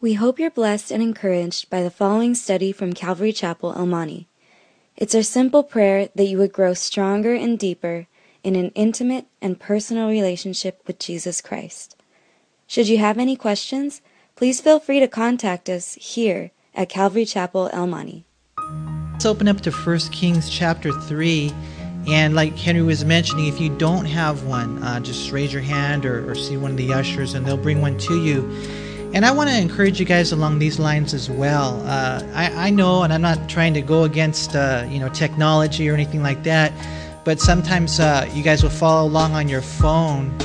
We hope you're blessed and encouraged by the following study from Calvary Chapel, El Monte. It's our simple prayer that you would grow stronger and deeper in an intimate and personal relationship with Jesus Christ. Should you have any questions, please feel free to contact us here at Calvary Chapel, El Monte. Let's open up to 1 Kings chapter 3. And like Henry was mentioning, if you don't have one, uh, just raise your hand or, or see one of the ushers and they'll bring one to you. And I want to encourage you guys along these lines as well. Uh, I, I, know, and I'm not trying to go against uh, you know technology or anything like that, but sometimes uh, you guys will follow along on your phone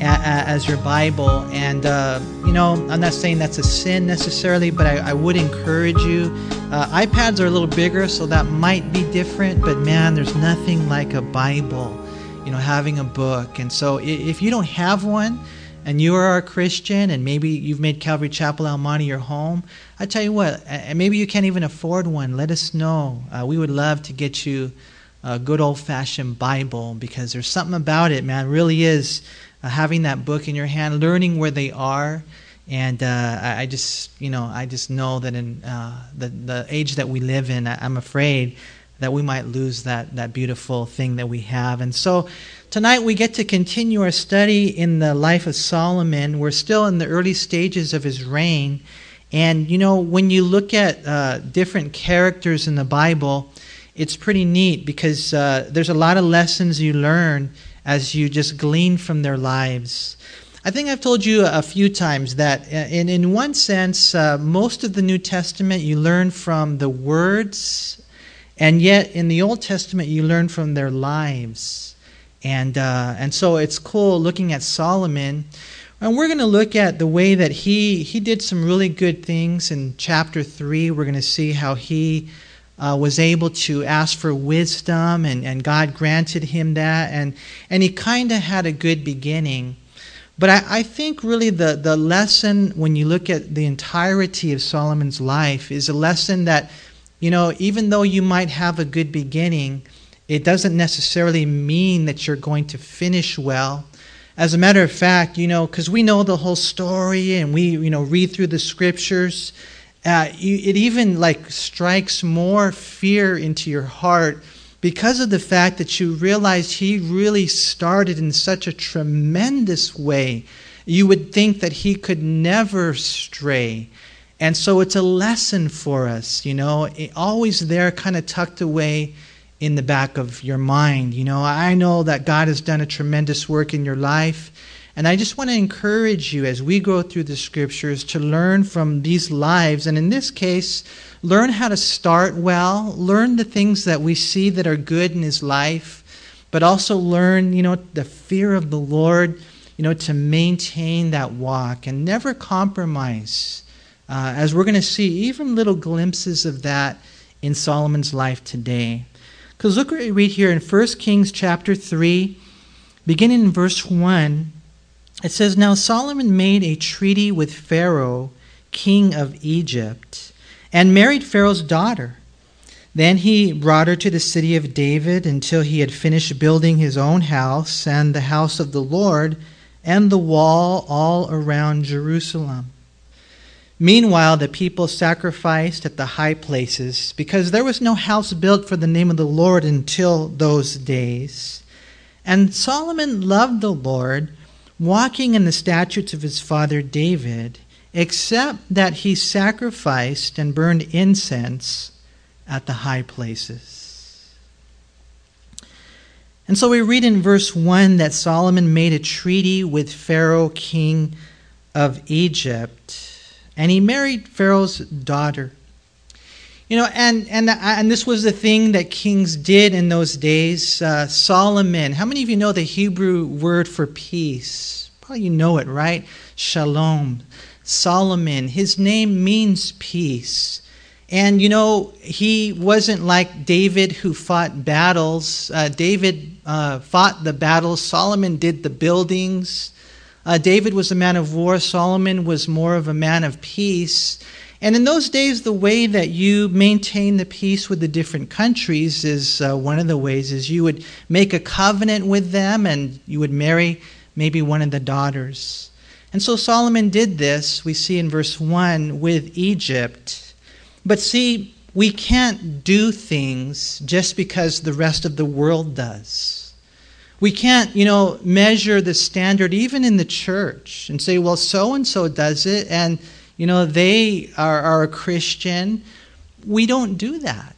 a, a, as your Bible. And uh, you know, I'm not saying that's a sin necessarily, but I, I would encourage you. Uh, iPads are a little bigger, so that might be different. But man, there's nothing like a Bible. You know, having a book. And so if you don't have one and you are a Christian and maybe you've made Calvary Chapel El Monte your home, I tell you what, and maybe you can't even afford one, let us know. Uh, we would love to get you a good old fashioned Bible because there's something about it, man. It really is uh, having that book in your hand, learning where they are. And uh, I, I, just, you know, I just know that in uh, the, the age that we live in, I, I'm afraid that we might lose that, that beautiful thing that we have. And so tonight we get to continue our study in the life of Solomon. We're still in the early stages of his reign. And, you know, when you look at uh, different characters in the Bible, it's pretty neat because uh, there's a lot of lessons you learn as you just glean from their lives. I think I've told you a few times that, uh, in, in one sense, uh, most of the New Testament you learn from the words and yet, in the Old Testament, you learn from their lives. And, uh, and so it's cool looking at Solomon. And we're going to look at the way that he, he did some really good things in chapter 3. We're going to see how he uh, was able to ask for wisdom, and, and God granted him that. And, and he kind of had a good beginning. But I, I think really the, the lesson, when you look at the entirety of Solomon's life, is a lesson that you know, even though you might have a good beginning, it doesn't necessarily mean that you're going to finish well. As a matter of fact, you know, because we know the whole story and we, you know, read through the scriptures, uh, you, it even like strikes more fear into your heart because of the fact that you realize he really started in such a tremendous way. You would think that he could never stray. And so it's a lesson for us, you know, always there, kind of tucked away in the back of your mind. You know, I know that God has done a tremendous work in your life. And I just want to encourage you as we go through the scriptures to learn from these lives. And in this case, learn how to start well, learn the things that we see that are good in his life, but also learn, you know, the fear of the Lord, you know, to maintain that walk and never compromise uh, as we're going to see even little glimpses of that in Solomon's life today. Because look what we read here in 1 Kings chapter 3, beginning in verse 1. It says, Now Solomon made a treaty with Pharaoh, king of Egypt, and married Pharaoh's daughter. Then he brought her to the city of David until he had finished building his own house and the house of the Lord and the wall all around Jerusalem. Meanwhile, the people sacrificed at the high places because there was no house built for the name of the Lord until those days. And Solomon loved the Lord, walking in the statutes of his father David, except that he sacrificed and burned incense at the high places. And so we read in verse 1 that Solomon made a treaty with Pharaoh, king of Egypt and he married Pharaoh's daughter. You know, and and and this was the thing that kings did in those days. Uh, Solomon. How many of you know the Hebrew word for peace? Probably you know it, right? Shalom. Solomon. His name means peace. And you know, he wasn't like David who fought battles. Uh, David uh, fought the battles. Solomon did the buildings. Uh, David was a man of war, Solomon was more of a man of peace. And in those days, the way that you maintain the peace with the different countries is uh, one of the ways is you would make a covenant with them and you would marry maybe one of the daughters. And so Solomon did this, we see in verse 1, with Egypt. But see, we can't do things just because the rest of the world does. We can't, you know, measure the standard even in the church and say, well, so and so does it, and, you know, they are, are a Christian. We don't do that.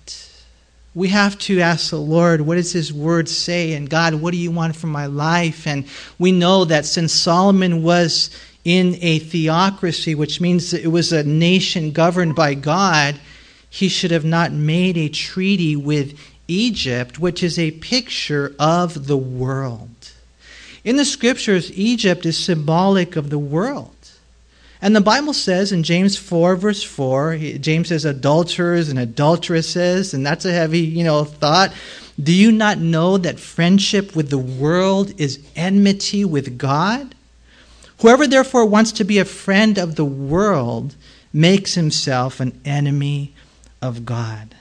We have to ask the Lord, what does His Word say? And God, what do you want from my life? And we know that since Solomon was in a theocracy, which means it was a nation governed by God, he should have not made a treaty with Egypt, which is a picture of the world. In the scriptures, Egypt is symbolic of the world. And the Bible says in James 4, verse 4, James says adulterers and adulteresses, and that's a heavy, you know, thought. Do you not know that friendship with the world is enmity with God? Whoever therefore wants to be a friend of the world makes himself an enemy of God.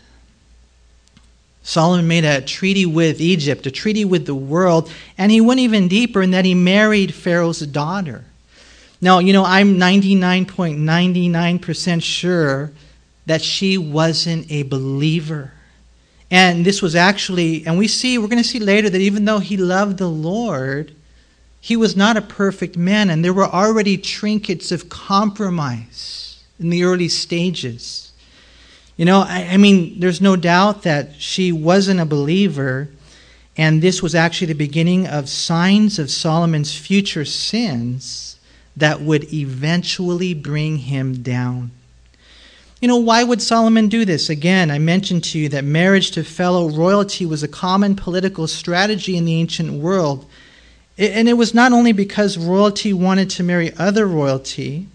Solomon made a treaty with Egypt, a treaty with the world, and he went even deeper in that he married Pharaoh's daughter. Now, you know, I'm 99.99% sure that she wasn't a believer. And this was actually, and we see, we're going to see later that even though he loved the Lord, he was not a perfect man, and there were already trinkets of compromise in the early stages. You know, I, I mean, there's no doubt that she wasn't a believer, and this was actually the beginning of signs of Solomon's future sins that would eventually bring him down. You know, why would Solomon do this? Again, I mentioned to you that marriage to fellow royalty was a common political strategy in the ancient world. And it was not only because royalty wanted to marry other royalty,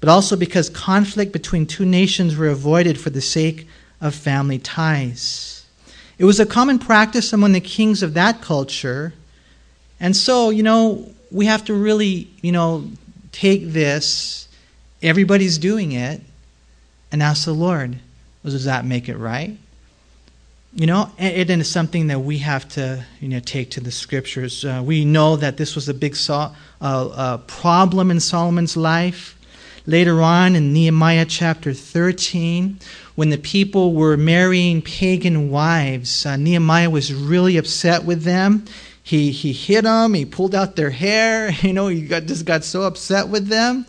but also because conflict between two nations were avoided for the sake of family ties. It was a common practice among the kings of that culture. And so, you know, we have to really, you know, take this, everybody's doing it, and ask the Lord, well, does that make it right? You know, it, is something that we have to, you know, take to the scriptures. Uh, we know that this was a big so, uh, uh, problem in Solomon's life. Later on in Nehemiah chapter 13, when the people were marrying pagan wives, uh, Nehemiah was really upset with them. He he hit them he pulled out their hair you know he got, just got so upset with them.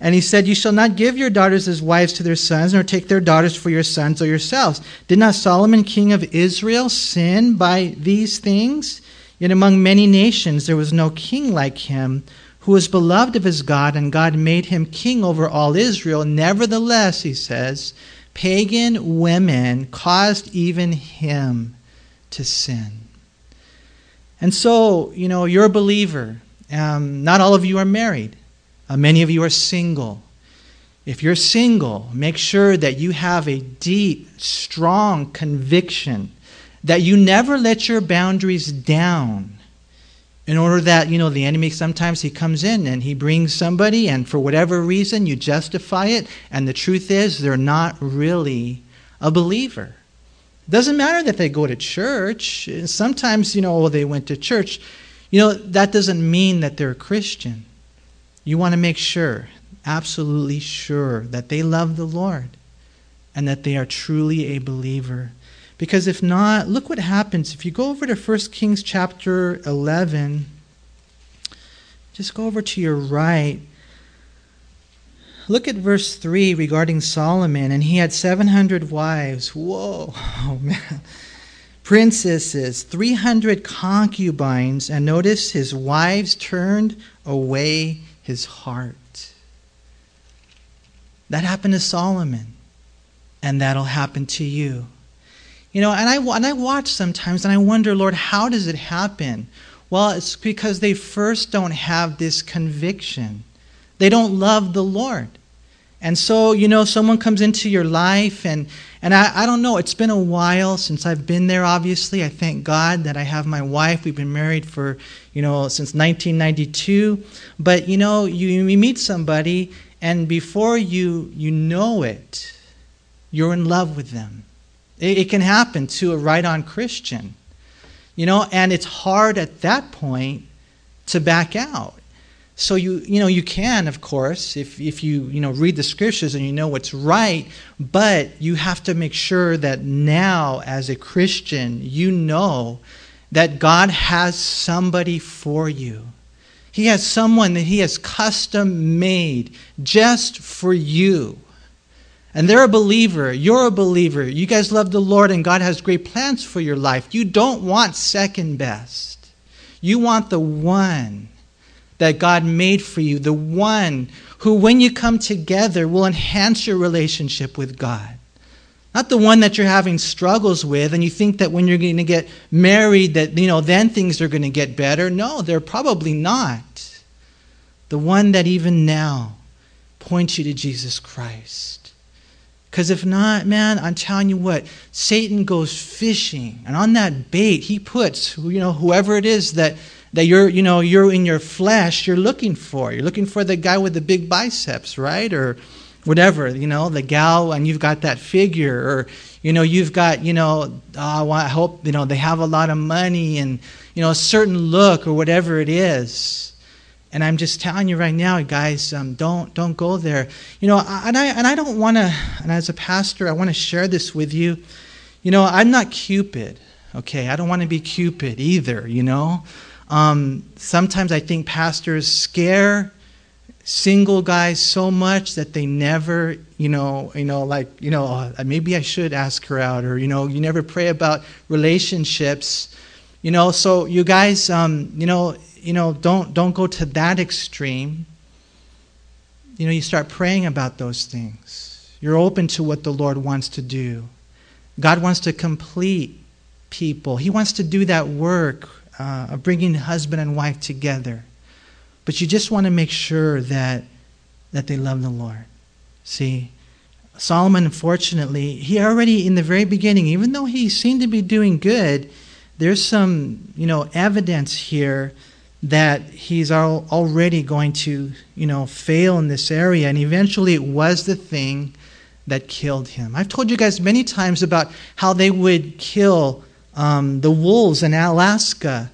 And he said you shall not give your daughters as wives to their sons nor take their daughters for your sons or yourselves. Did not solomon king of israel sin by these things? Yet among many nations there was no king like him who was beloved of his god and god made him king over all israel nevertheless he says pagan women caused even him to sin and so, you know, you're a believer. Um, not all of you are married, uh, many of you are single. If you're single, make sure that you have a deep, strong conviction that you never let your boundaries down in order that you know the enemy sometimes he comes in and he brings somebody and for whatever reason you justify it and the truth is they're not really a believer doesn't matter that they go to church. Sometimes, you know, oh, they went to church. You know, that doesn't mean that they're a Christian. You want to make sure, absolutely sure, that they love the Lord and that they are truly a believer. Because if not, look what happens. If you go over to 1 Kings chapter 11, just go over to your right. Look at verse 3 regarding Solomon, and he had 700 wives. Whoa, oh man. Princesses, 300 concubines, and notice his wives turned away his heart. That happened to Solomon, and that'll happen to you. You know, and I, and I watch sometimes and I wonder, Lord, how does it happen? Well, it's because they first don't have this conviction. They don't love the Lord. And so, you know, someone comes into your life, and, and I, I don't know, it's been a while since I've been there, obviously. I thank God that I have my wife. We've been married for, you know, since 1992. But, you know, you, you meet somebody, and before you, you know it, you're in love with them. It, it can happen to a right on Christian, you know, and it's hard at that point to back out. So you you know you can of course if if you you know read the scriptures and you know what's right, but you have to make sure that now as a Christian you know that God has somebody for you. He has someone that he has custom made just for you. And they're a believer. You're a believer. You guys love the Lord, and God has great plans for your life. You don't want second best. You want the one that God made for you, the one who, when you come together, will enhance your relationship with God. Not the one that you're having struggles with, and you think that when you're going to get married, that, you know, then things are going to get better. No, they're probably not. The one that even now points you to Jesus Christ. Because if not, man, I'm telling you what, Satan goes fishing, and on that bait, he puts, you know, whoever it is that that you're, you know, you're in your flesh, you're looking for. You're looking for the guy with the big biceps, right? Or whatever, you know, the gal, and you've got that figure, or you know, you've got, you know, oh, I hope, you know, they have a lot of money and you know, a certain look or whatever it is. And I'm just telling you right now, guys, um, don't don't go there. You know, and I and I don't want to. And as a pastor, I want to share this with you. You know, I'm not Cupid. Okay, I don't want to be Cupid either. You know, um, sometimes I think pastors scare single guys so much that they never, you know, you know, like, you know, uh, maybe I should ask her out, or you know, you never pray about relationships, you know. So you guys, um, you know, you know, don't don't go to that extreme. You know, you start praying about those things. You're open to what the Lord wants to do. God wants to complete people. He wants to do that work uh, of bringing husband and wife together. But you just want to make sure that, that they love the Lord. See, Solomon, unfortunately, he already in the very beginning, even though he seemed to be doing good, there's some, you know, evidence here that he's already going to, you know, fail in this area. And eventually it was the thing that killed him. I've told you guys many times about how they would kill um, the wolves in Alaska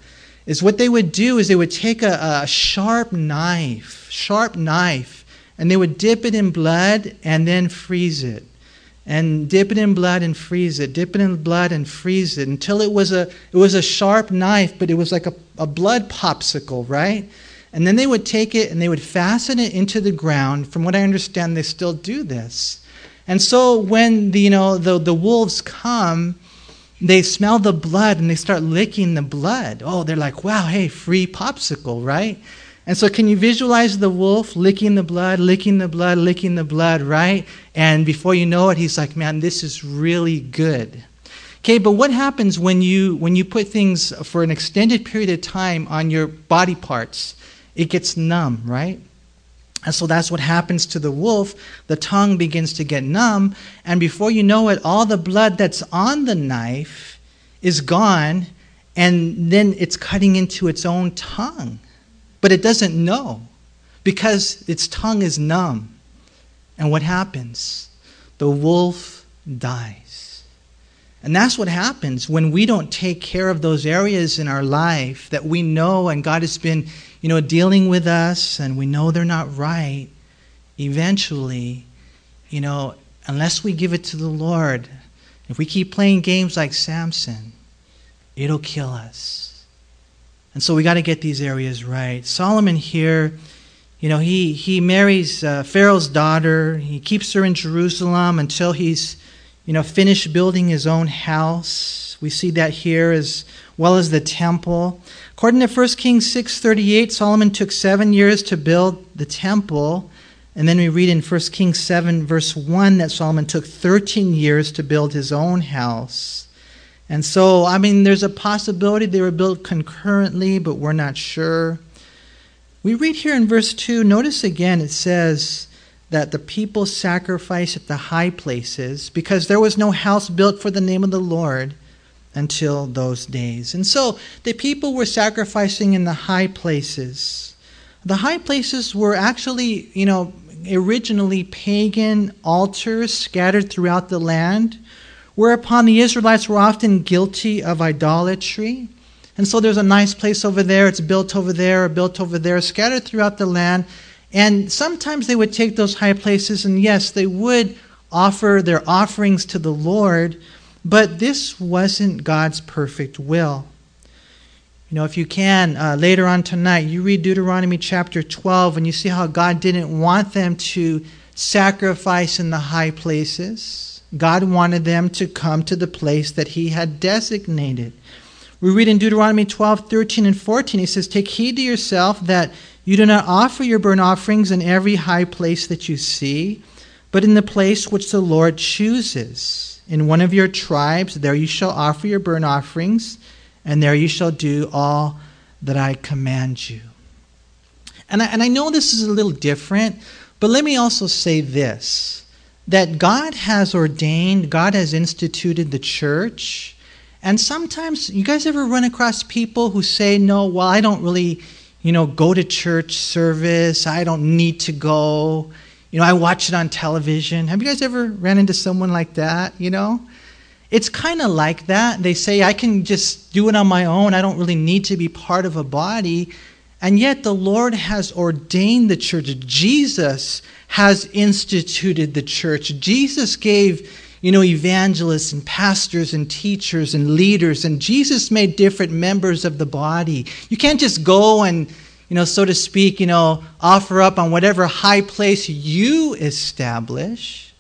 is what they would do is they would take a, a sharp knife, sharp knife, and they would dip it in blood and then freeze it and dip it in blood and freeze it, dip it in blood and freeze it until it was a it was a sharp knife, but it was like a, a blood popsicle, right? And then they would take it and they would fasten it into the ground. From what I understand, they still do this. And so when the you know the, the wolves come they smell the blood and they start licking the blood. Oh, they're like, wow, hey, free popsicle, right? And so, can you visualize the wolf licking the blood, licking the blood, licking the blood, right? And before you know it, he's like, man, this is really good. Okay, but what happens when you when you put things for an extended period of time on your body parts? It gets numb, right? And so that's what happens to the wolf. The tongue begins to get numb, and before you know it, all the blood that's on the knife is gone, and then it's cutting into its own tongue. But it doesn't know because its tongue is numb. And what happens? The wolf dies. And that's what happens when we don't take care of those areas in our life that we know and God has been you know, dealing with us and we know they're not right, eventually, you know, unless we give it to the Lord, if we keep playing games like Samson, it'll kill us. And so we got to get these areas right. Solomon here, you know, he, he marries uh, Pharaoh's daughter. He keeps her in Jerusalem until he's, you know, finished building his own house. We see that here as well as the temple. According to 1 Kings 6:38, Solomon took 7 years to build the temple, and then we read in 1 Kings 7 verse 1 that Solomon took 13 years to build his own house. And so, I mean, there's a possibility they were built concurrently, but we're not sure. We read here in verse 2, notice again it says that the people sacrificed at the high places because there was no house built for the name of the Lord until those days. And so the people were sacrificing in the high places. The high places were actually, you know, originally pagan altars scattered throughout the land, whereupon the Israelites were often guilty of idolatry. And so there's a nice place over there, it's built over there, built over there, scattered throughout the land. And sometimes they would take those high places, and yes, they would offer their offerings to the Lord, but this wasn't God's perfect will. You know, if you can, uh, later on tonight, you read Deuteronomy chapter 12 and you see how God didn't want them to sacrifice in the high places. God wanted them to come to the place that He had designated. We read in Deuteronomy 12, 13, and 14, He says, Take heed to yourself that you do not offer your burnt offerings in every high place that you see, but in the place which the Lord chooses. In one of your tribes, there you shall offer your burnt offerings and there you shall do all that I command you. And I, and I know this is a little different, but let me also say this that God has ordained, God has instituted the church. And sometimes, you guys ever run across people who say, No, well, I don't really, you know, go to church service. I don't need to go. You know, I watch it on television. Have you guys ever ran into someone like that, you know? It's kind of like that. They say, I can just do it on my own. I don't really need to be part of a body. And yet, the Lord has ordained the church. Jesus has instituted the church. Jesus gave, you know, evangelists and pastors and teachers and leaders, and Jesus made different members of the body. You can't just go and, you know, so to speak, you know, offer up on whatever high place you establish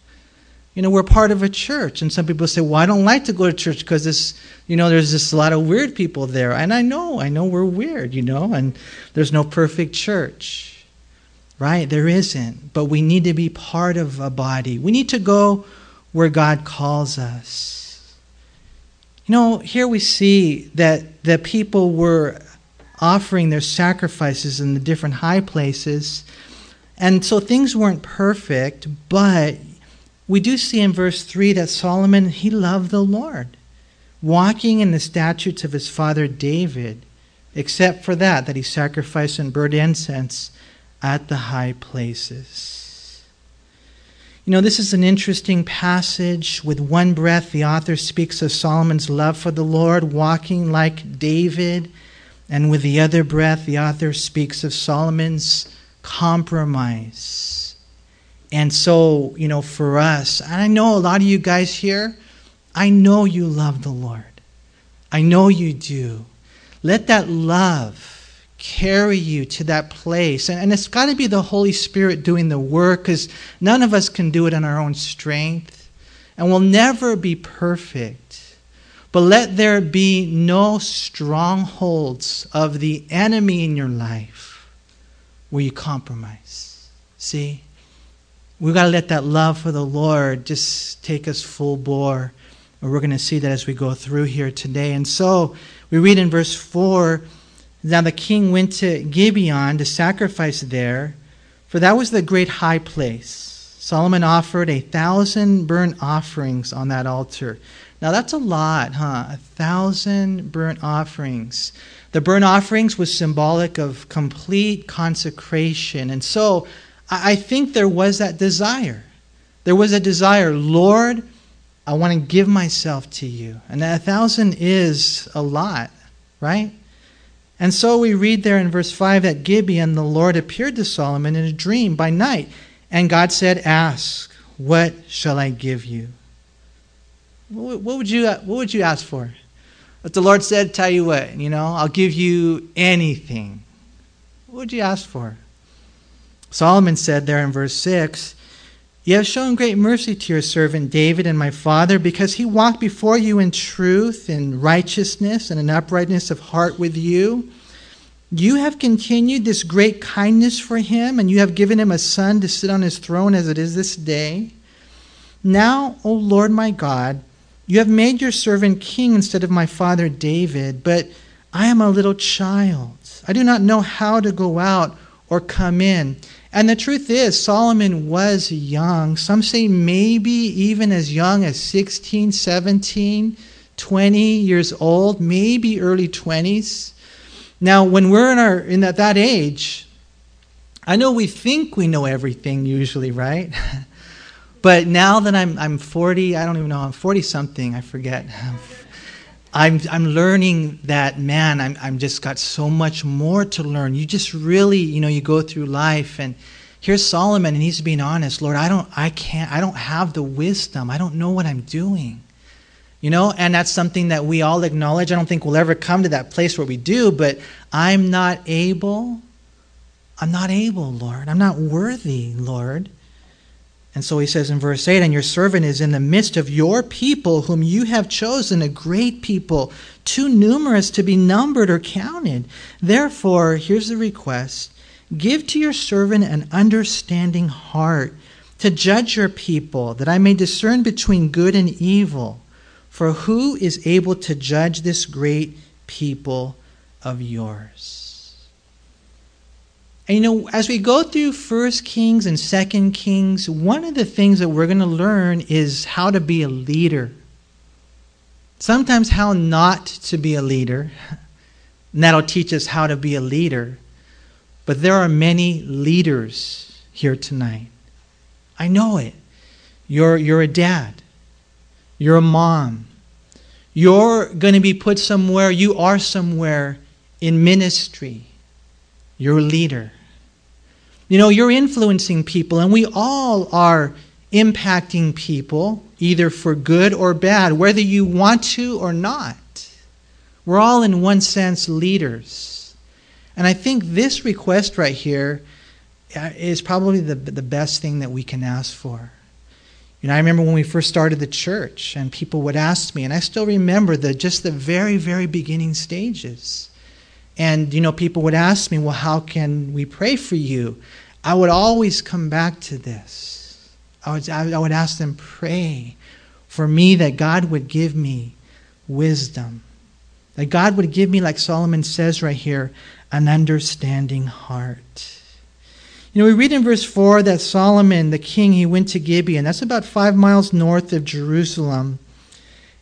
you know, we're part of a church. And some people say, well, I don't like to go to church because this, you know, there's just a lot of weird people there. And I know, I know we're weird, you know, and there's no perfect church, right? There isn't. But we need to be part of a body. We need to go where God calls us. You know, here we see that the people were offering their sacrifices in the different high places. And so things weren't perfect, but we do see in verse 3 that Solomon, he loved the Lord, walking in the statutes of his father David, except for that, that he sacrificed and burned incense at the high places. You know, this is an interesting passage. With one breath, the author speaks of Solomon's love for the Lord, walking like David. And with the other breath, the author speaks of Solomon's compromise and so, you know, for us, and I know a lot of you guys here, I know you love the Lord. I know you do. Let that love carry you to that place. And, and it's got to be the Holy Spirit doing the work because none of us can do it in our own strength. And we'll never be perfect. But let there be no strongholds of the enemy in your life where you compromise. See? We've got to let that love for the Lord just take us full bore. And we're going to see that as we go through here today. And so we read in verse 4 Now the king went to Gibeon to sacrifice there, for that was the great high place. Solomon offered a thousand burnt offerings on that altar. Now that's a lot, huh? A thousand burnt offerings. The burnt offerings was symbolic of complete consecration. And so I think there was that desire. There was a desire, Lord, I want to give myself to you. And a thousand is a lot, right? And so we read there in verse 5 that Gibeon, the Lord appeared to Solomon in a dream by night. And God said, Ask, what shall I give you? What would you, what would you ask for? But the Lord said, Tell you what, you know, I'll give you anything. What would you ask for? Solomon said there in verse 6 You have shown great mercy to your servant David and my father, because he walked before you in truth, in righteousness, and in uprightness of heart with you. You have continued this great kindness for him, and you have given him a son to sit on his throne as it is this day. Now, O Lord my God, you have made your servant king instead of my father David, but I am a little child. I do not know how to go out or come in. And the truth is, Solomon was young. Some say maybe even as young as 16, 17, 20 years old, maybe early 20s. Now, when we're in, our, in that, that age, I know we think we know everything usually, right? but now that I'm, I'm 40, I don't even know, I'm 40 something, I forget. I'm, I'm learning that, man, I'm, I'm just got so much more to learn. You just really, you know, you go through life and here's Solomon and he's being honest. Lord, I don't, I can't, I don't have the wisdom. I don't know what I'm doing. You know, and that's something that we all acknowledge. I don't think we'll ever come to that place where we do, but I'm not able. I'm not able, Lord. I'm not worthy, Lord. And so he says in verse 8, And your servant is in the midst of your people, whom you have chosen, a great people, too numerous to be numbered or counted. Therefore, here's the request Give to your servant an understanding heart to judge your people, that I may discern between good and evil. For who is able to judge this great people of yours? And you know, as we go through First Kings and Second Kings, one of the things that we're going to learn is how to be a leader. Sometimes how not to be a leader. And that'll teach us how to be a leader. But there are many leaders here tonight. I know it. You're, you're a dad. You're a mom. You're going to be put somewhere. You are somewhere in ministry. You're a leader. You know, you're influencing people, and we all are impacting people, either for good or bad, whether you want to or not. We're all, in one sense, leaders. And I think this request right here uh, probably the, the best thing that we can ask for. You know, I remember when we first started the church, and people would ask me, and I still remember the just the very, very beginning stages. And, you know, people would ask me, well, how can we pray for you? I would always come back to this. I would, I would ask them, pray for me that God would give me wisdom. That God would give me, like Solomon says right here, an understanding heart. You know, we read in verse 4 that Solomon, the king, he went to Gibeon. That's about five miles north of Jerusalem.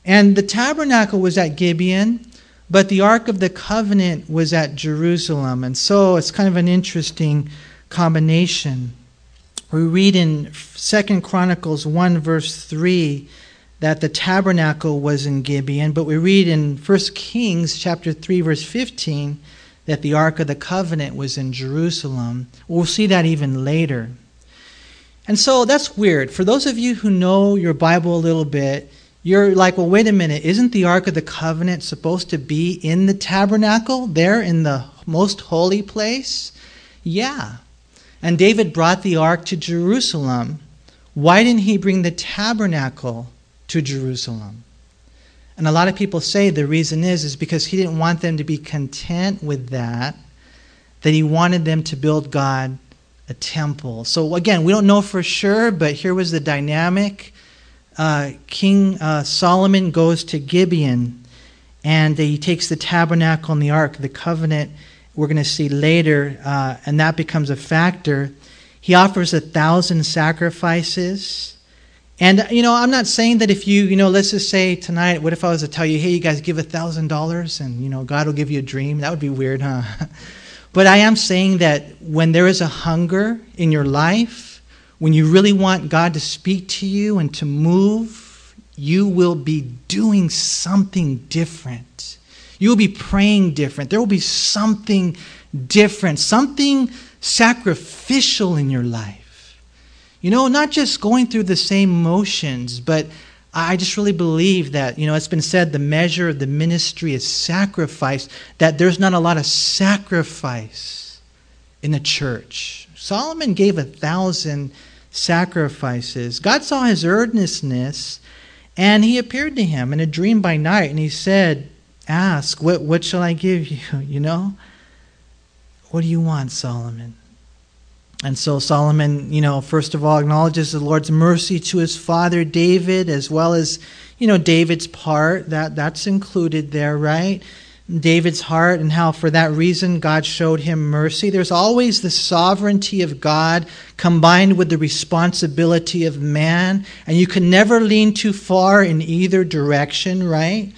And the tabernacle was at Gibeon. But the Ark of the Covenant was at Jerusalem, and so it's kind of an interesting combination. We read in Second Chronicles 1, verse 3, that the tabernacle was in Gibeon, but we read in 1 Kings chapter 3, verse 15, that the Ark of the Covenant was in Jerusalem. We'll see that even later. And so that's weird. For those of you who know your Bible a little bit, you're like, well, wait a minute, isn't the Ark of the Covenant supposed to be in the tabernacle, there in the most holy place? Yeah. And David brought the Ark to Jerusalem. Why didn't he bring the tabernacle to Jerusalem? And a lot of people say the reason is is because he didn't want them to be content with that, that he wanted them to build God a temple. So again, we don't know for sure, but here was the dynamic uh, King uh, Solomon goes to Gibeon and he takes the tabernacle and the ark, the covenant, we're going to see later, uh, and that becomes a factor. He offers a thousand sacrifices. And, you know, I'm not saying that if you, you know, let's just say tonight, what if I was to tell you, hey, you guys give a thousand dollars and, you know, God will give you a dream? That would be weird, huh? but I am saying that when there is a hunger in your life, when you really want God to speak to you and to move, you will be doing something different. You will be praying different. There will be something different, something sacrificial in your life. You know, not just going through the same motions, but I just really believe that, you know, it's been said the measure of the ministry is sacrifice, that there's not a lot of sacrifice in the church. Solomon gave a thousand sacrifices. God saw his earnestness, and he appeared to him in a dream by night, and he said, Ask, what, what shall I give you? You know? What do you want, Solomon? And so Solomon, you know, first of all acknowledges the Lord's mercy to his father David, as well as, you know, David's part. That that's included there, right? David's heart and how for that reason God showed him mercy. There's always the sovereignty of God combined with the responsibility of man, and you can never lean too far in either direction, right?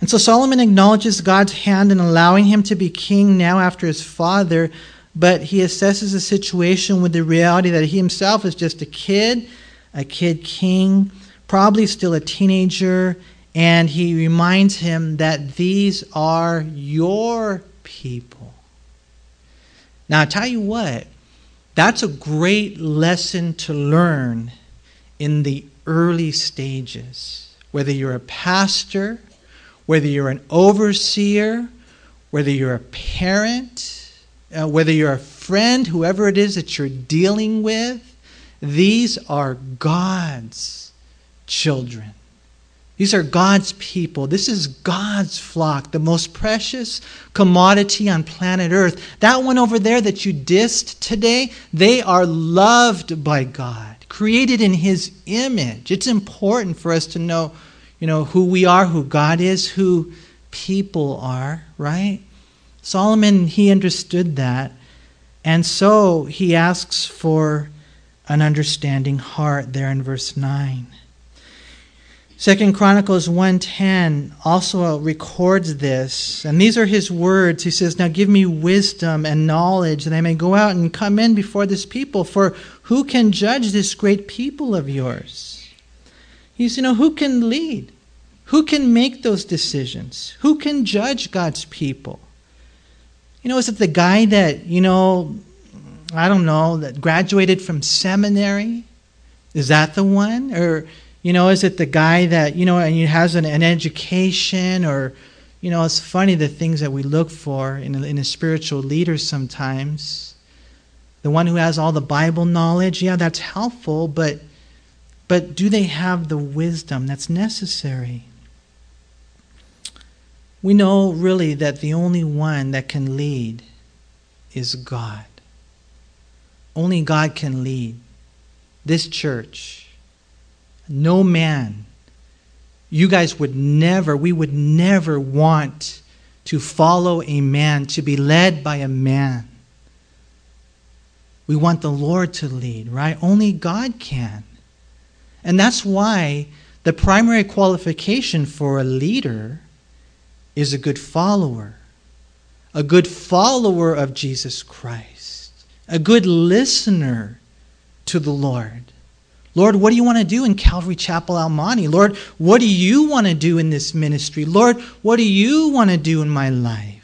And so Solomon acknowledges God's hand in allowing him to be king now after his father, but he assesses the situation with the reality that he himself is just a kid, a kid king, probably still a teenager, and he reminds him that these are your people. Now, I tell you what, that's a great lesson to learn in the early stages. Whether you're a pastor, whether you're an overseer, whether you're a parent, uh, whether you're a friend, whoever it is that you're dealing with, these are God's children. These are God's people. This is God's flock, the most precious commodity on planet Earth. That one over there that you dissed today, they are loved by God, created in His image. It's important for us to know, you know, who we are, who God is, who people are, right? Solomon, he understood that. And so he asks for an understanding heart there in verse 9. Second Chronicles 1:10 also records this, and these are his words. He says, "Now give me wisdom and knowledge that I may go out and come in before this people, for who can judge this great people of yours?" He's, you know, who can lead? Who can make those decisions? Who can judge God's people? You know, is it the guy that, you know, I don't know, that graduated from seminary? Is that the one? Or you know, is it the guy that, you know, and he has an, an education or, you know, it's funny the things that we look for in a, in a spiritual leader sometimes. The one who has all the Bible knowledge, yeah, that's helpful, but but do they have the wisdom that's necessary? We know really that the only one that can lead is God. Only God can lead this church no man. You guys would never, we would never want to follow a man, to be led by a man. We want the Lord to lead, right? Only God can. And that's why the primary qualification for a leader is a good follower, a good follower of Jesus Christ, a good listener to the Lord. Lord, what do you want to do in Calvary Chapel El Monte? Lord, what do you want to do in this ministry? Lord, what do you want to do in my life?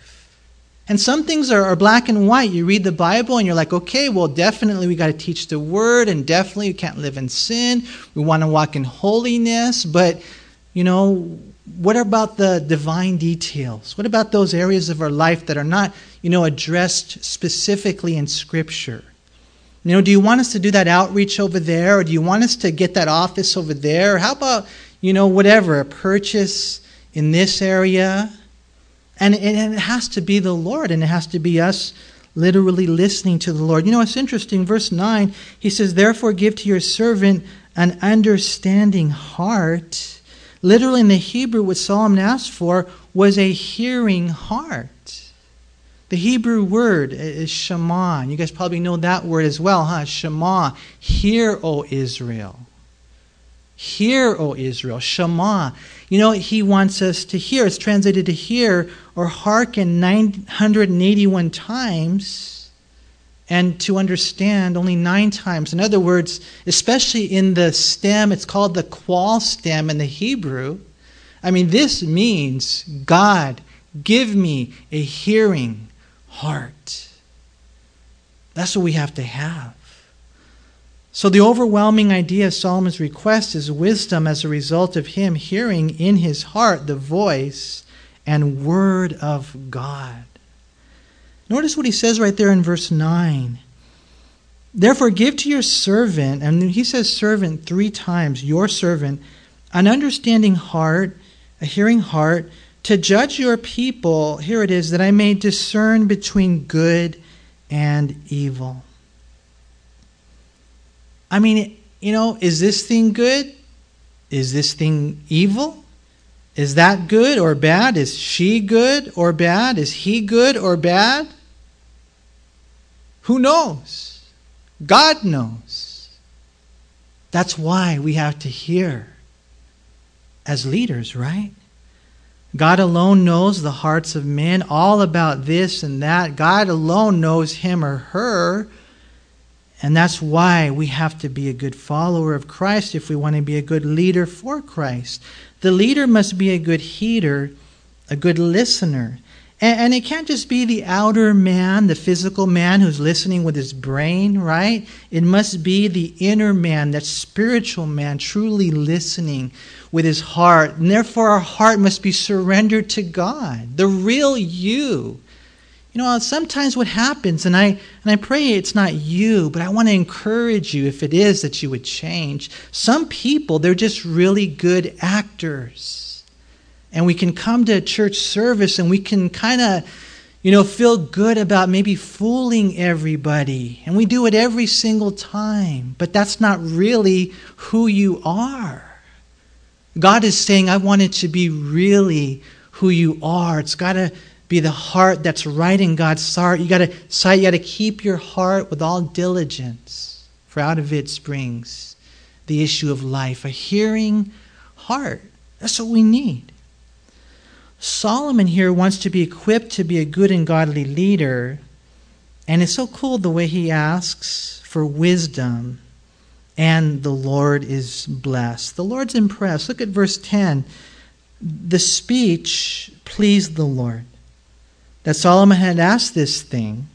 And some things are, are, black and white. You read the Bible and you're like, okay, well, definitely we got to teach the word, and definitely we can't live in sin. We want to walk in holiness. But, you know, what about the divine details? What about those areas of our life that are not, you know, addressed specifically in Scripture? You know, do you want us to do that outreach over there, or do you want us to get that office over there? How about, you know, whatever, a purchase in this area? And, and it has to be the Lord, and it has to be us literally listening to the Lord. You know, it's interesting. Verse 9, he says, Therefore give to your servant an understanding heart. Literally in the Hebrew, what Solomon asked for was a hearing heart. The Hebrew word is Shema. You guys probably know that word as well, huh? Shema. Hear, O Israel. Hear, O Israel. Shema. You know, he wants us to hear. It's translated to hear or hearken 981 times and to understand only nine times. In other words, especially in the stem, it's called the qal stem in the Hebrew. I mean, this means God, give me a hearing heart. That's what we have to have. So, the overwhelming idea of Solomon's request is wisdom as a result of him hearing in his heart the voice and word of God. Notice what he says right there in verse 9. Therefore, give to your servant, and he says servant three times, your servant, an understanding heart, a hearing heart, to judge your people, here it is, that I may discern between good and evil. I mean, you know, is this thing good? Is this thing evil? Is that good or bad? Is she good or bad? Is he good or bad? Who knows? God knows. That's why we have to hear as leaders, right? God alone knows the hearts of men, all about this and that. God alone knows him or her. And that's why we have to be a good follower of Christ if we want to be a good leader for Christ. The leader must be a good heater, a good listener. And, it can't just be the outer man, the physical man who's listening with his brain, right? It must be the inner man, that spiritual man, truly listening with his heart. And therefore, our heart must be surrendered to God, the real you. You know, sometimes what happens, and I, and I pray it's not you, but I want to encourage you, if it is, that you would change. Some people, they're just really good actors and we can come to church service and we can kind of you know feel good about maybe fooling everybody. And we do it every single time. But that's not really who you are. God is saying i want it to be really who you are. It's got to be the heart that's right in god's heart. You got to you got to keep your heart with all diligence for out of it springs the issue of life a hearing heart. That's what we need Solomon here wants to be equipped to be a good and godly leader. And it's so cool the way he asks for wisdom. And the Lord is blessed. The Lord's impressed. Look at verse 10. The speech pleased the Lord that Solomon had asked this thing.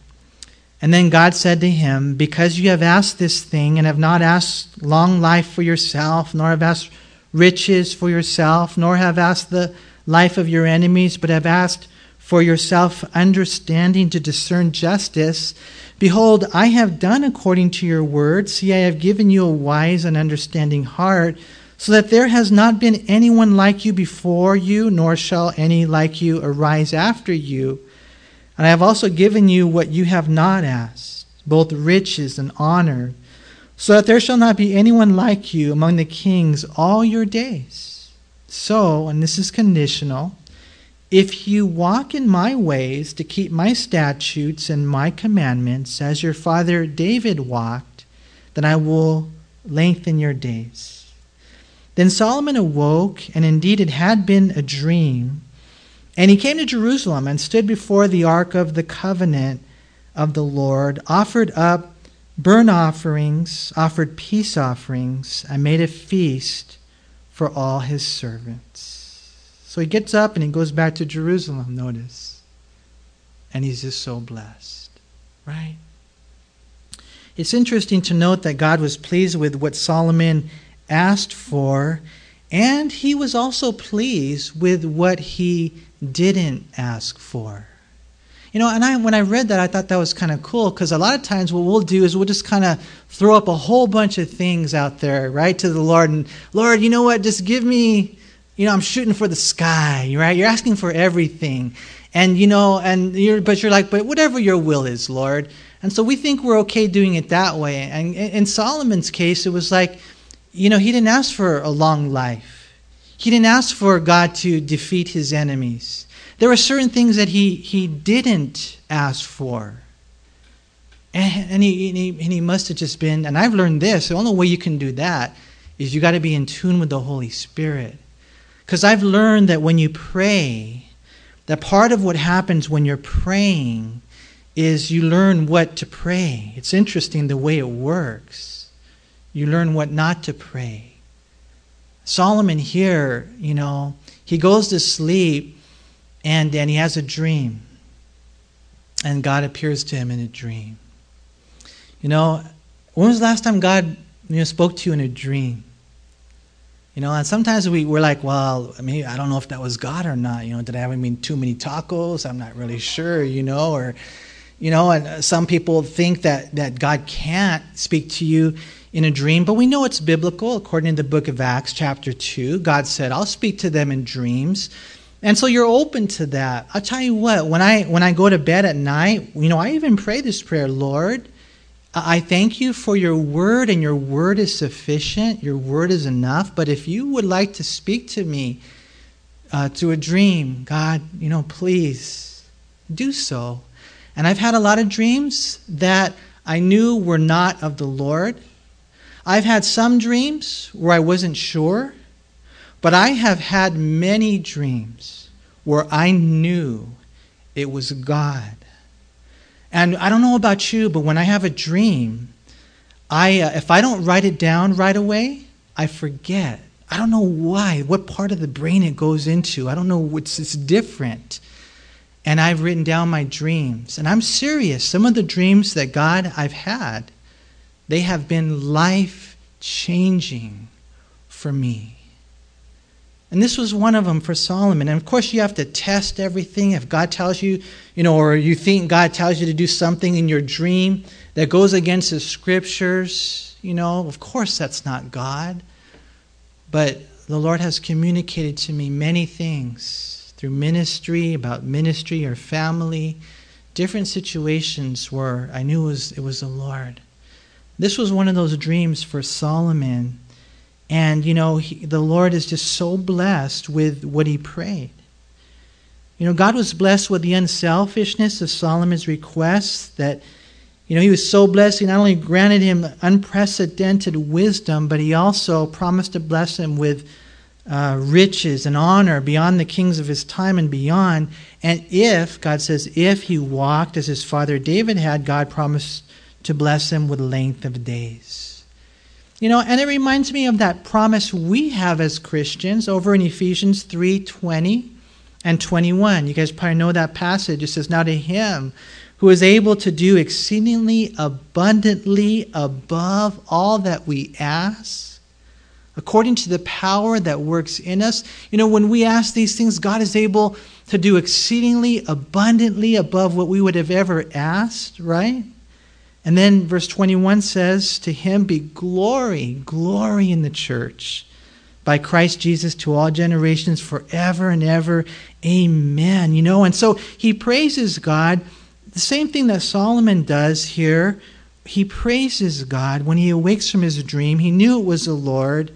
And then God said to him, Because you have asked this thing and have not asked long life for yourself, nor have asked riches for yourself, nor have asked the life of your enemies, but have asked for yourself understanding to discern justice. Behold, I have done according to your word. See, I have given you a wise and understanding heart, so that there has not been anyone like you before you, nor shall any like you arise after you. And I have also given you what you have not asked, both riches and honor, so that there shall not be anyone like you among the kings all your days. So, and this is conditional, if you walk in my ways to keep my statutes and my commandments as your father David walked, then I will lengthen your days. Then Solomon awoke, and indeed it had been a dream. And he came to Jerusalem and stood before the ark of the covenant of the Lord, offered up burnt offerings, offered peace offerings, and made a feast for all his servants. So he gets up and he goes back to Jerusalem, notice. And he's just so blessed, right? It's interesting to note that God was pleased with what Solomon asked for, and he was also pleased with what he didn't ask for. You know, and I when I read that, I thought that was kind of cool because a lot of times what we'll do is we'll just kind of throw up a whole bunch of things out there, right, to the Lord, and Lord, you know what? Just give me, you know, I'm shooting for the sky, right? You're asking for everything, and you know, and you're, but you're like, but whatever your will is, Lord. And so we think we're okay doing it that way. And in Solomon's case, it was like, you know, he didn't ask for a long life. He didn't ask for God to defeat his enemies. There were certain things that he, he didn't ask for. And, and, he, and, he, and he must have just been, and I've learned this the only way you can do that is you got to be in tune with the Holy Spirit. Because I've learned that when you pray, that part of what happens when you're praying is you learn what to pray. It's interesting the way it works. You learn what not to pray. Solomon here, you know, he goes to sleep and then he has a dream. And God appears to him in a dream. You know, when was the last time God you know, spoke to you in a dream? You know, and sometimes we, we're like, well, I mean, I don't know if that was God or not. You know, did I have mean too many tacos? I'm not really sure, you know, or you know, and some people think that, that God can't speak to you in a dream, but we know it's biblical. According to the book of Acts, chapter 2, God said, I'll speak to them in dreams. And so you're open to that. I'll tell you what, when I when I go to bed at night, you know, I even pray this prayer, Lord, I thank you for your word and your word is sufficient. Your word is enough, but if you would like to speak to me uh, to a dream, God, you know, please do so. And I've had a lot of dreams that I knew were not of the Lord. I've had some dreams where I wasn't sure. But I have had many dreams where I knew it was God. And I don't know about you, but when I have a dream, I, uh, if I don't write it down right away, I forget. I don't know why, what part of the brain it goes into. I don't know what's it's different. And I've written down my dreams. And I'm serious. Some of the dreams that God I've had, they have been life changing for me. And this was one of them for Solomon. And of course, you have to test everything. If God tells you, you know, or you think God tells you to do something in your dream that goes against the scriptures, you know, of course that's not God. But the Lord has communicated to me many things through ministry, about ministry or family, different situations where I knew it was, it was the Lord. This was one of those dreams for Solomon. And, you know, he, the Lord is just so blessed with what he prayed. You know, God was blessed with the unselfishness of Solomon's request that you know, he was so blessed, he not only granted him unprecedented wisdom, but he also promised to bless him with uh, riches and honor beyond the kings of his time and beyond. And if, God says, if he walked as his father David had, God promised to bless him with length of days. You know, and it reminds me of that promise we have as Christians over in Ephesians 3 20 and 21. You guys probably know that passage. It says, Now to him who is able to do exceedingly abundantly above all that we ask, according to the power that works in us. You know, when we ask these things, God is able to do exceedingly abundantly above what we would have ever asked, right? And then verse 21 says, To him be glory, glory in the church by Christ Jesus to all generations forever and ever. Amen. You know, and so he praises God the same thing that Solomon does here. He praises God when he awakes from his dream. He knew it was the Lord.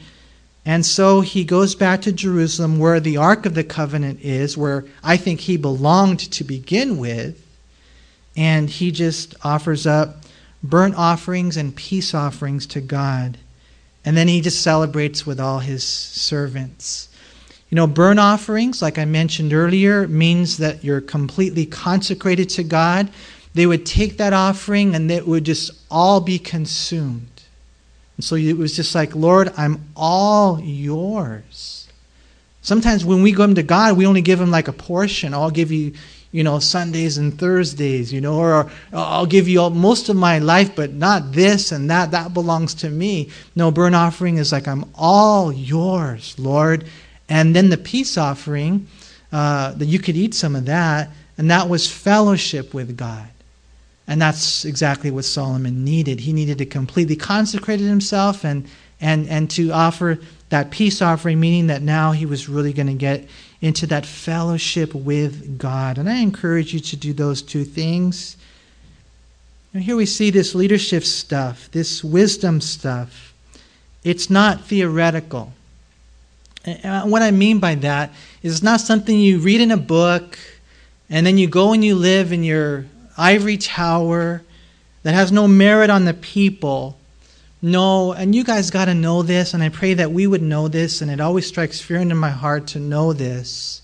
And so he goes back to Jerusalem where the Ark of the Covenant is, where I think he belonged to begin with. And he just offers up burnt offerings and peace offerings to God. And then he just celebrates with all his servants. You know, burnt offerings, like I mentioned earlier, means that you're completely consecrated to God. They would take that offering and it would just all be consumed. And so it was just like, Lord, I'm all yours. Sometimes when we go to God, we only give him like a portion. I'll give you, you know, Sundays and Thursdays, you know, or I'll give you all, most of my life, but not this and that. That belongs to me. No, burnt offering is like, I'm all yours, Lord. And then the peace offering, uh, that you could eat some of that, and that was fellowship with God. And that's exactly what Solomon needed. He needed to completely consecrate himself and, and, and to offer that peace offering, meaning that now he was really going to get into that fellowship with God. And I encourage you to do those two things. And here we see this leadership stuff, this wisdom stuff. It's not theoretical. And uh, what I mean by that is it's not something you read in a book and then you go and you live in your ivory tower that has no merit on the people. No, and you guys got to know this, and I pray that we would know this, and it always strikes fear into my heart to know this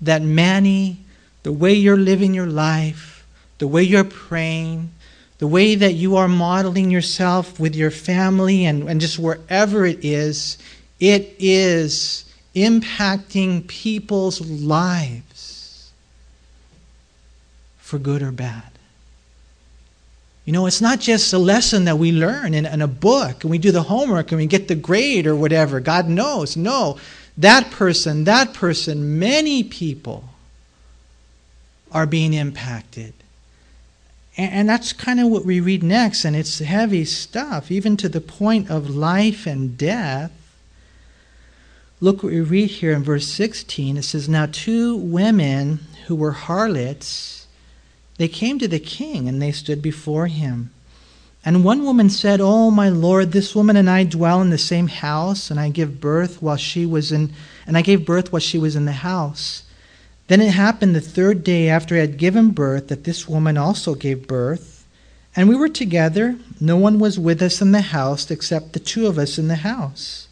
that Manny, the way you're living your life, the way you're praying, the way that you are modeling yourself with your family and, and just wherever it is, it is impacting people's lives for good or bad. You know, it's not just a lesson that we learn in, in, a book and we do the homework and we get the grade or whatever. God knows. No, that person, that person, many people are being impacted. And, and that's kind of what we read next, and it's heavy stuff, even to the point of life and death. Look what we read here in verse 16. It says, Now two women who were harlots, they came to the king, and they stood before him. And one woman said, Oh, my lord, this woman and I dwell in the same house, and I give birth while she was in and I gave birth while she was in the house. Then it happened the third day after I had given birth that this woman also gave birth. And we were together. No one was with us in the house except the two of us in the house.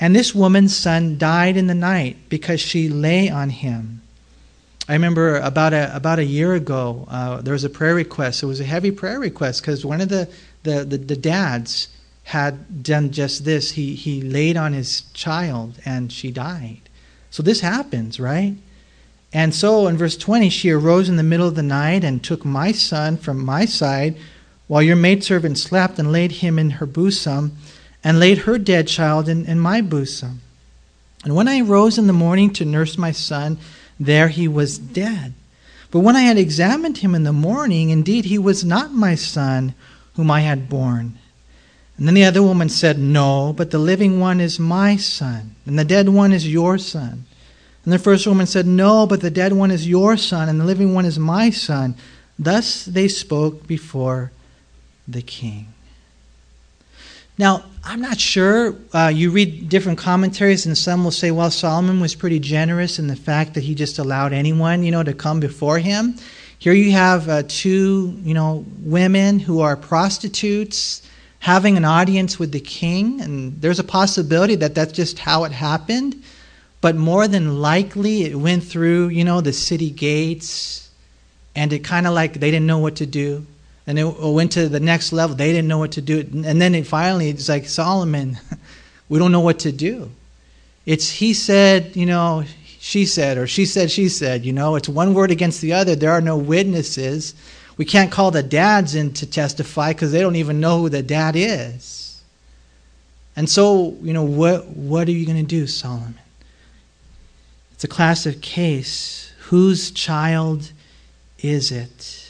And this woman's son died in the night because she lay on him. I remember about a, about a year ago, uh, there was a prayer request. It was a heavy prayer request because one of the, the, the, the dads had done just this. He, he laid on his child and she died. So this happens, right? And so in verse 20, she arose in the middle of the night and took my son from my side while your maidservant slept and laid him in her bosom and laid her dead child in, in my bosom. And when I rose in the morning to nurse my son, there he was dead. But when I had examined him in the morning, indeed he was not my son whom I had born. And then the other woman said, No, but the living one is my son, and the dead one is your son. And the first woman said, No, but the dead one is your son, and the living one is my son. Thus they spoke before the king. Now, I'm not sure. Uh, you read different commentaries, and some will say, well, Solomon was pretty generous in the fact that he just allowed anyone, you know, to come before him. Here you have uh, two, you know, women who are prostitutes having an audience with the king, and there's a possibility that that's just how it happened. But more than likely, it went through, you know, the city gates, and it kind of like they didn't know what to do and it went to the next level. They didn't know what to do. And then it finally, it's like, Solomon, we don't know what to do. It's he said, you know, she said, or she said, she said, you know, it's one word against the other. There are no witnesses. We can't call the dads in to testify because they don't even know who the dad is. And so, you know, what, what are you going to do, Solomon? It's a classic case. Whose child is it?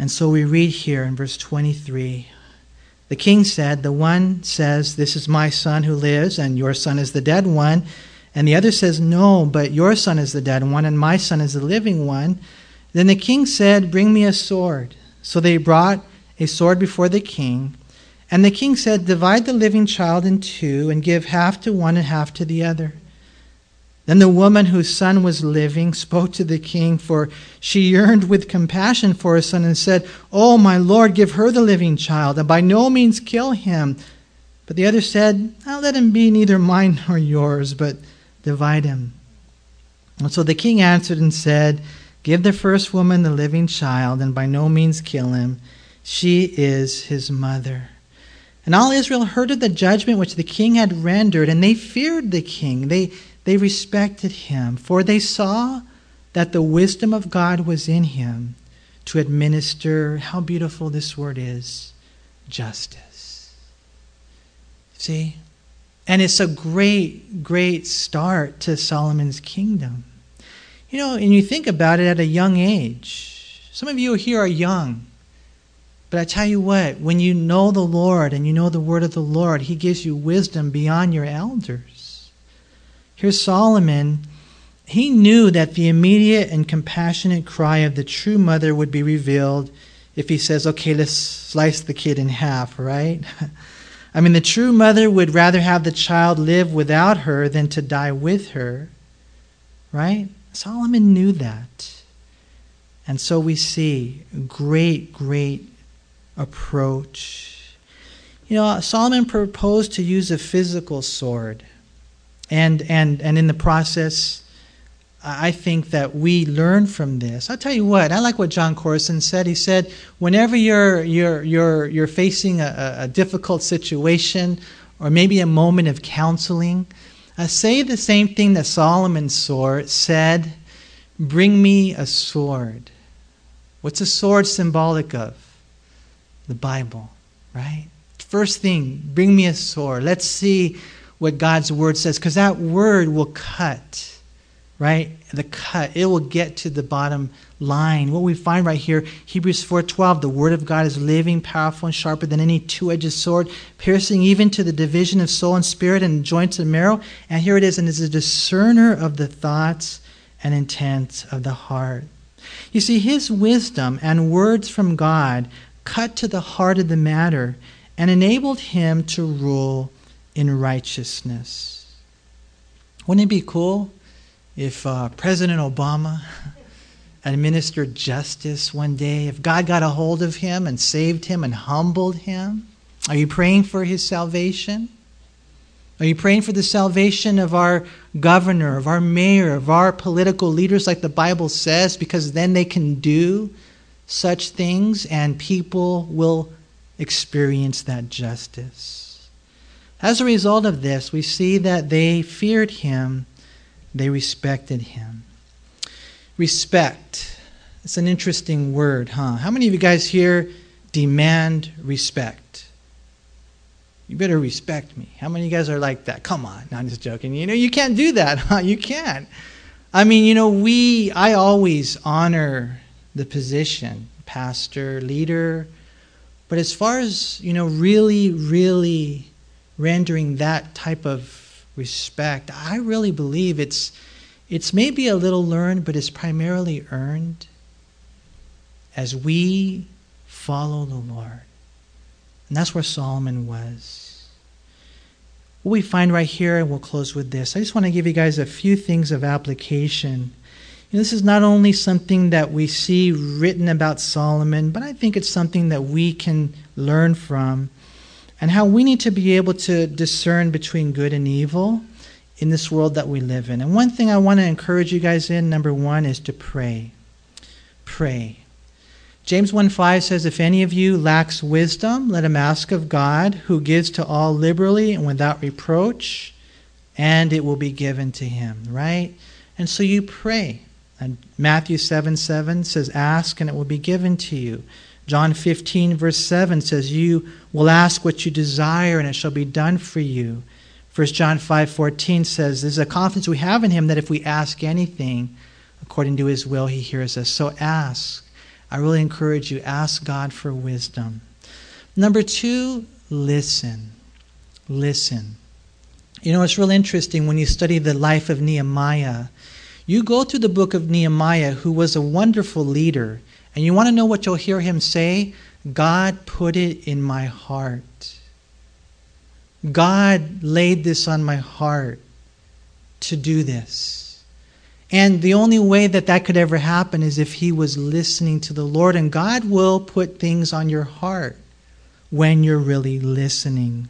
And so we read here in verse 23 The king said, The one says, This is my son who lives, and your son is the dead one. And the other says, No, but your son is the dead one, and my son is the living one. Then the king said, Bring me a sword. So they brought a sword before the king. And the king said, Divide the living child in two, and give half to one and half to the other. Then the woman whose son was living spoke to the king, for she yearned with compassion for her son, and said, Oh, my lord, give her the living child, and by no means kill him. But the other said, I'll let him be neither mine nor yours, but divide him. And so the king answered and said, Give the first woman the living child, and by no means kill him. She is his mother. And all Israel heard of the judgment which the king had rendered, and they feared the king. They they respected him, for they saw that the wisdom of God was in him to administer, how beautiful this word is, justice. See? And it's a great, great start to Solomon's kingdom. You know, and you think about it at a young age. Some of you here are young. But I tell you what, when you know the Lord and you know the word of the Lord, He gives you wisdom beyond your elders. Here's Solomon. He knew that the immediate and compassionate cry of the true mother would be revealed if he says, okay, let's slice the kid in half, right? I mean, the true mother would rather have the child live without her than to die with her, right? Solomon knew that. And so we see great, great approach. You know, Solomon proposed to use a physical sword. And, and, and in the process, I think that we learn from this. I'll tell you what, I like what Jon Courson said. He said, whenever you're, you're, you're, you're facing a, a difficult situation or maybe a moment of counseling, uh, say the same thing that Solomon said Bring me a sword. What's a sword symbolic of? The Bible, right? First thing, bring me a sword. Let's see what God's word says because that word will cut, right? The cut, it will get to the bottom line. What we find right here, Hebrews 4:12, the word of God is living, powerful and sharper than any two-edged sword, piercing even to the division of soul and spirit and joints and marrow. And here it is, and is a discerner of the thoughts and intents of the heart. You see, his wisdom and words from God cut to the heart of the matter and enabled him to rule in righteousness. Wouldn't it be cool if uh, President Obama administered justice one day, if God got a hold of him and saved him and humbled him? Are you praying for his salvation? Are you praying for the salvation of our governor, of our mayor, of our political leaders, like the Bible says, because then they can do such things and people will experience that justice. As a result of this, we see that they feared him, they respected him. Respect. It's an interesting word, huh? How many of you guys here demand respect? You better respect me. How many of you guys are like that? Come on. No, I'm just joking. You know, you can't do that, huh? You can't. I mean, you know, we, I always honor the position, pastor, leader. But as far as, you know, really, really rendering that type of respect, I really believe it's, it's maybe a little learned, but it's primarily earned as we follow the Lord. And that's where Solomon was. What we find right here, and we'll close with this. I just want to give you guys a few things of application this is not only something that we see written about Solomon, but I think it's something that we can learn from and how we need to be able to discern between good and evil in this world that we live in. And one thing I want to encourage you guys in, number one, is to pray. Pray. James 1 5 says, If any of you lacks wisdom, let him ask of God, who gives to all liberally and without reproach, and it will be given to him, right? And so you pray. And Matthew 7 7 says, Ask and it will be given to you. John 15, verse 7 says, You will ask what you desire and it shall be done for you. 1 John 5 14 says, There's a confidence we have in him that if we ask anything according to his will, he hears us. So ask. I really encourage you, ask God for wisdom. Number two, listen. Listen. You know, it's real interesting when you study the life of Nehemiah you go to the book of Nehemiah, who was a wonderful leader, and you want to know what you'll hear him say? God put it in my heart. God laid this on my heart to do this. And the only way that that could ever happen is if he was listening to the Lord. And God will put things on your heart when you're really listening.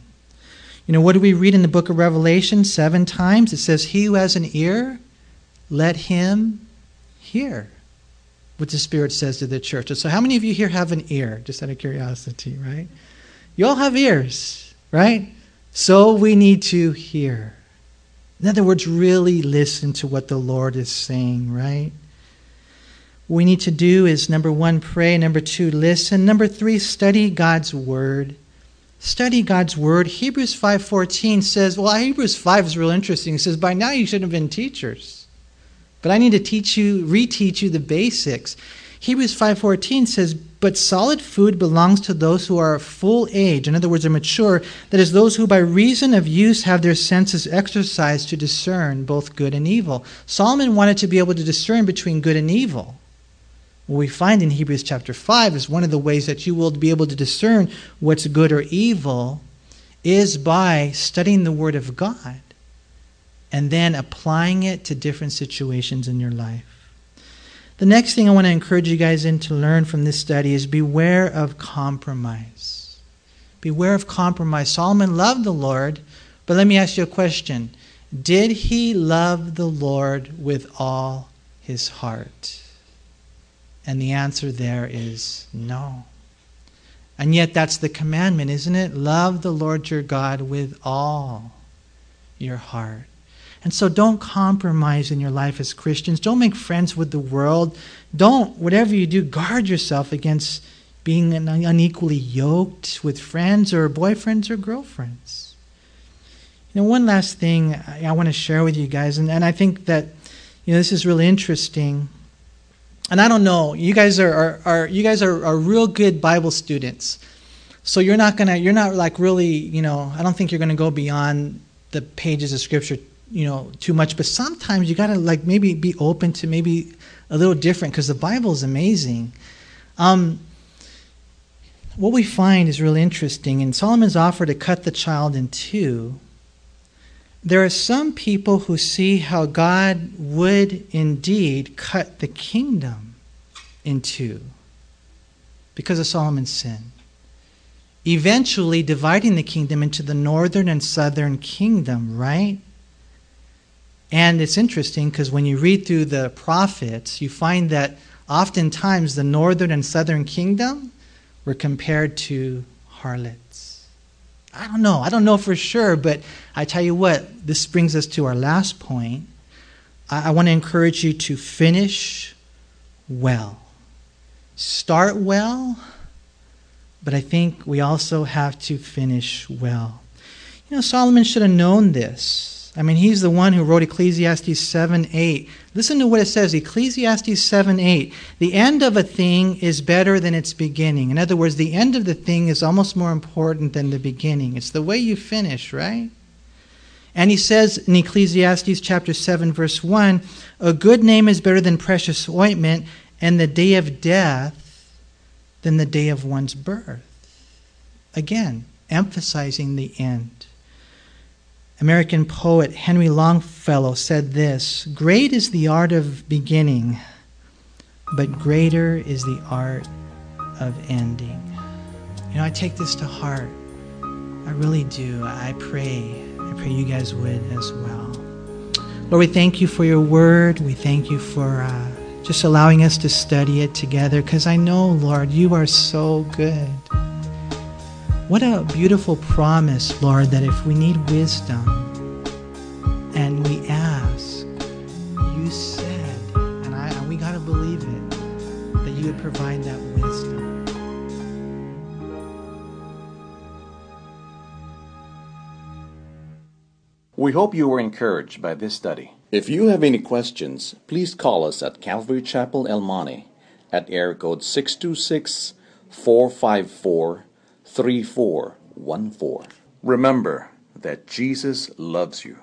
You know, what do we read in the book of Revelation seven times? It says, He who has an ear, let him hear what the Spirit says to the church. So, how many of you here have an ear? Just out of curiosity, right? You all have ears, right? So, we need to hear. In other words, really listen to what the Lord is saying, right? What we need to do is number one, pray. Number two, listen. Number three, study God's Word. Study God's Word. Hebrews 5.14 says, well, Hebrews 5 is real interesting. It says, by now you should have been teachers but I need to teach you, reteach you the basics. Hebrews 5:14 says, "But solid food belongs to those who are full age, in other words, are mature, that is those who by reason of use have their senses exercised to discern both good and evil." Solomon wanted to be able to discern between good and evil. What we find in Hebrews chapter 5 is one of the ways that you will be able to discern what's good or evil is by studying the word of God and then applying it to different situations in your life. The next thing I want to encourage you guys in to learn from this study is beware of compromise. Beware of compromise. Solomon loved the Lord, but let me ask you a question. Did he love the Lord with all his heart? And the answer there is no. And yet, that's the commandment, isn't it? Love the Lord your God with all your heart. And so don't compromise in your life as Christians. Don't make friends with the world. Don't, whatever you do, guard yourself against being unequally yoked with friends or boyfriends or girlfriends. You know, one last thing I want to share with you guys, and, and I think that you know this is really interesting. And I don't know, you guys are, are, are you guys are, are real good Bible students. So you're not gonna you're not like really, you know, I don't think you're gonna go beyond the pages of scripture you know too much but sometimes you got to like maybe be open to maybe a little different because the bible is amazing. Um, what we find is really interesting in solomon's offer to cut the child in two. There are some people who see how god would indeed cut the kingdom in two because of solomon's sin. Eventually dividing the kingdom into the northern and southern kingdom right and it's interesting because when you read through the prophets, you find that oftentimes the northern and southern kingdom were compared to harlots. I don't know. I don't know for sure, but I tell you what, this brings us to our last point. I, I want to encourage you to finish well. Start well, but I think we also have to finish well. You know, Solomon should have known this. I mean, he's the one who wrote Ecclesiastes 7 8. Listen to what it says Ecclesiastes 7 8. The end of a thing is better than its beginning. In other words, the end of the thing is almost more important than the beginning. It's the way you finish, right? And he says in Ecclesiastes chapter 7, verse 1 A good name is better than precious ointment, and the day of death than the day of one's birth. Again, emphasizing the end. American poet Henry Longfellow said this Great is the art of beginning, but greater is the art of ending. You know, I take this to heart. I really do. I pray. I pray you guys would as well. Lord, we thank you for your word. We thank you for uh, just allowing us to study it together because I know, Lord, you are so good. What a beautiful promise, Lord, that if we need wisdom and we ask, you said, and, I, and we got to believe it, that you would provide that wisdom. We hope you were encouraged by this study. If you have any questions, please call us at Calvary Chapel El Monte at air code 626 454 3414. Remember that Jesus loves you.